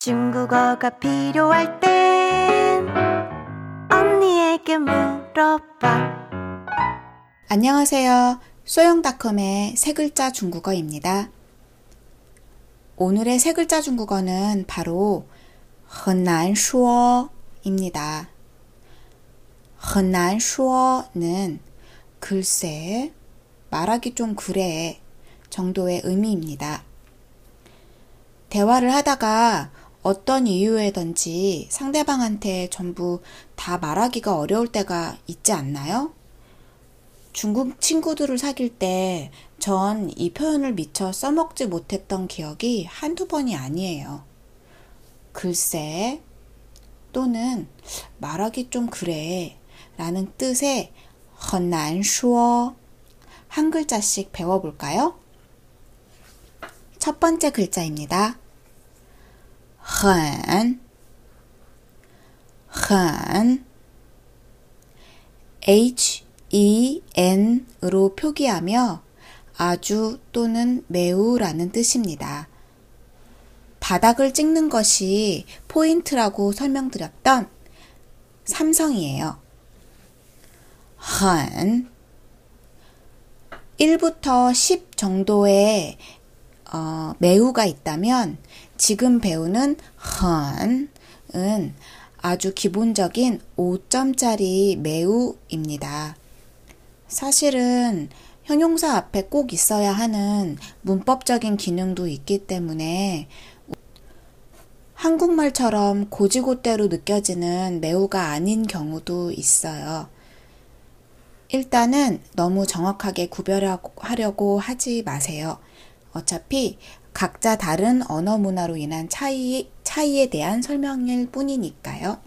중국어가 필요할 땐 언니에게 물어봐. 안녕하세요. 소영닷컴의 세 글자 중국어입니다. 오늘의 세 글자 중국어는 바로 很难说입니다. 很难说는 글쎄, 말하기 좀 그래 정도의 의미입니다. 대화를 하다가 어떤 이유에든지 상대방한테 전부 다 말하기가 어려울 때가 있지 않나요? 중국 친구들을 사귈 때 전 이 표현을 미처 써먹지 못했던 기억이 한두 번이 아니에요. 글쎄 또는 말하기 좀 그래 라는 뜻의 헌난쇼 한 글자씩 배워볼까요? 첫 번째 글자입니다. 한, 한, hen-으로 표기하며 아주 또는 매우라는 뜻입니다. 바닥을 찍는 것이 포인트라고 설명드렸던 삼성이에요. 한 1부터 10 정도의 어, 매우가 있다면 지금 배우는 헌은 아주 기본적인 5점짜리 매우입니다. 사실은 형용사 앞에 꼭 있어야 하는 문법적인 기능도 있기 때문에 한국말처럼 고지고대로 느껴지는 매우가 아닌 경우도 있어요. 일단은 너무 정확하게 구별하려고 하지 마세요. 어차피 각자 다른 언어 문화로 인한 차이, 차이에 대한 설명일 뿐이니까요.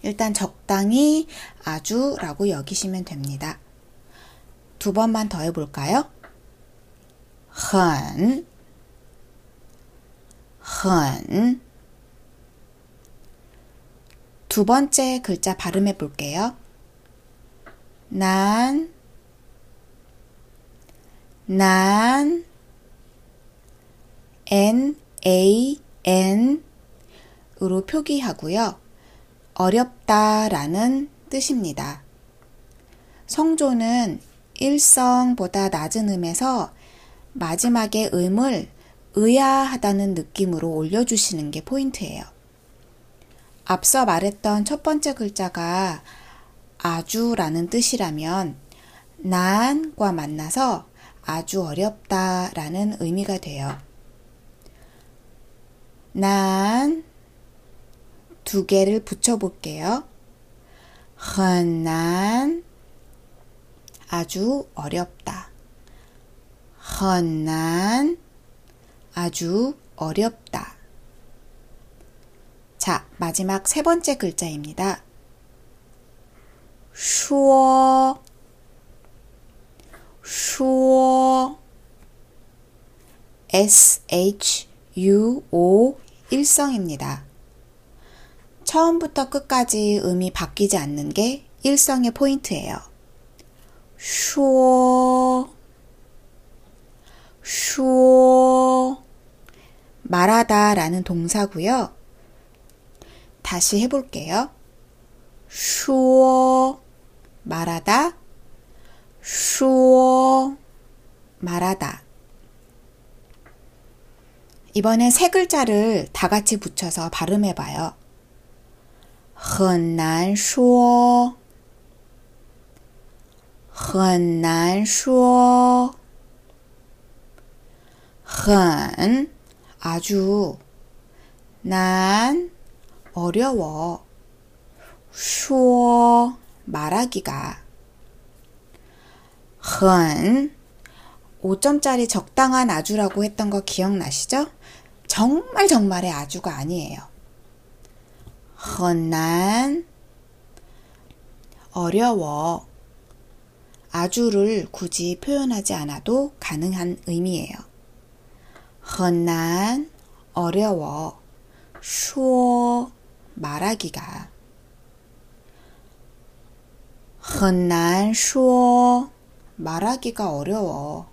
일단 적당히 아주라고 여기시면 됩니다. 두 번만 더 해볼까요? 很,很.두 번째 글자 발음해 볼게요. 난, 난, N, A, N으로 표기하고요. 어렵다 라는 뜻입니다. 성조는 일성보다 낮은 음에서 마지막에 음을 의아하다는 느낌으로 올려주시는 게 포인트예요. 앞서 말했던 첫 번째 글자가 아주라는 뜻이라면 난과 만나서 아주 어렵다라는 의미가 돼요. 난 두 개를 붙여볼게요. 헌난 아주 어렵다. 헌난 아주 어렵다. 자, 마지막 세 번째 글자입니다. 슈어 슈어 S H 유오일성입니다. 처음부터 끝까지 음이 바뀌지 않는 게 일성의 포인트예요. 쇼, 쇼, 말하다 라는 동사고요. 다시 해볼게요. 쇼, 말하다, 쇼, 말하다. 이번엔 세 글자를 다 같이 붙여서 발음해 봐요. 很难说很难说很 아주 난 어려워 说 말하기가 很 5점짜리 적당한 아주라고 했던 거 기억나시죠? 정말 정말의 아주가 아니에요. 헌난, 어려워. 아주를 굳이 표현하지 않아도 가능한 의미예요. 헌난, 어려워. 쇼, 말하기가. 헌난, 쇼, 말하기가 어려워.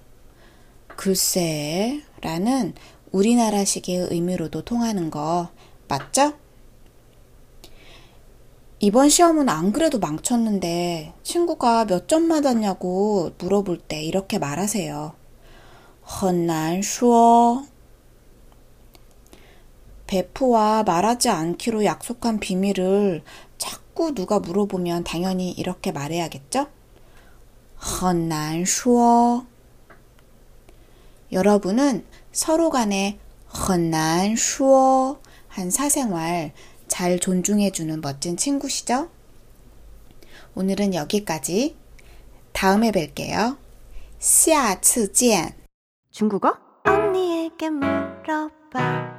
글쎄 라는 우리나라식의 의미로도 통하는 거 맞죠? 이번 시험은 안 그래도 망쳤는데 친구가 몇 점 맞았냐고 물어볼 때 이렇게 말하세요. 헌난 쇼. 베프와 말하지 않기로 약속한 비밀을 자꾸 누가 물어보면 당연히 이렇게 말해야겠죠? 헌난 쇼. 여러분은 서로 간에 很难说 한 사생활 잘 존중해주는 멋진 친구시죠? 오늘은 여기까지. 다음에 뵐게요. 下次见. 중국어? 언니에게 물어봐.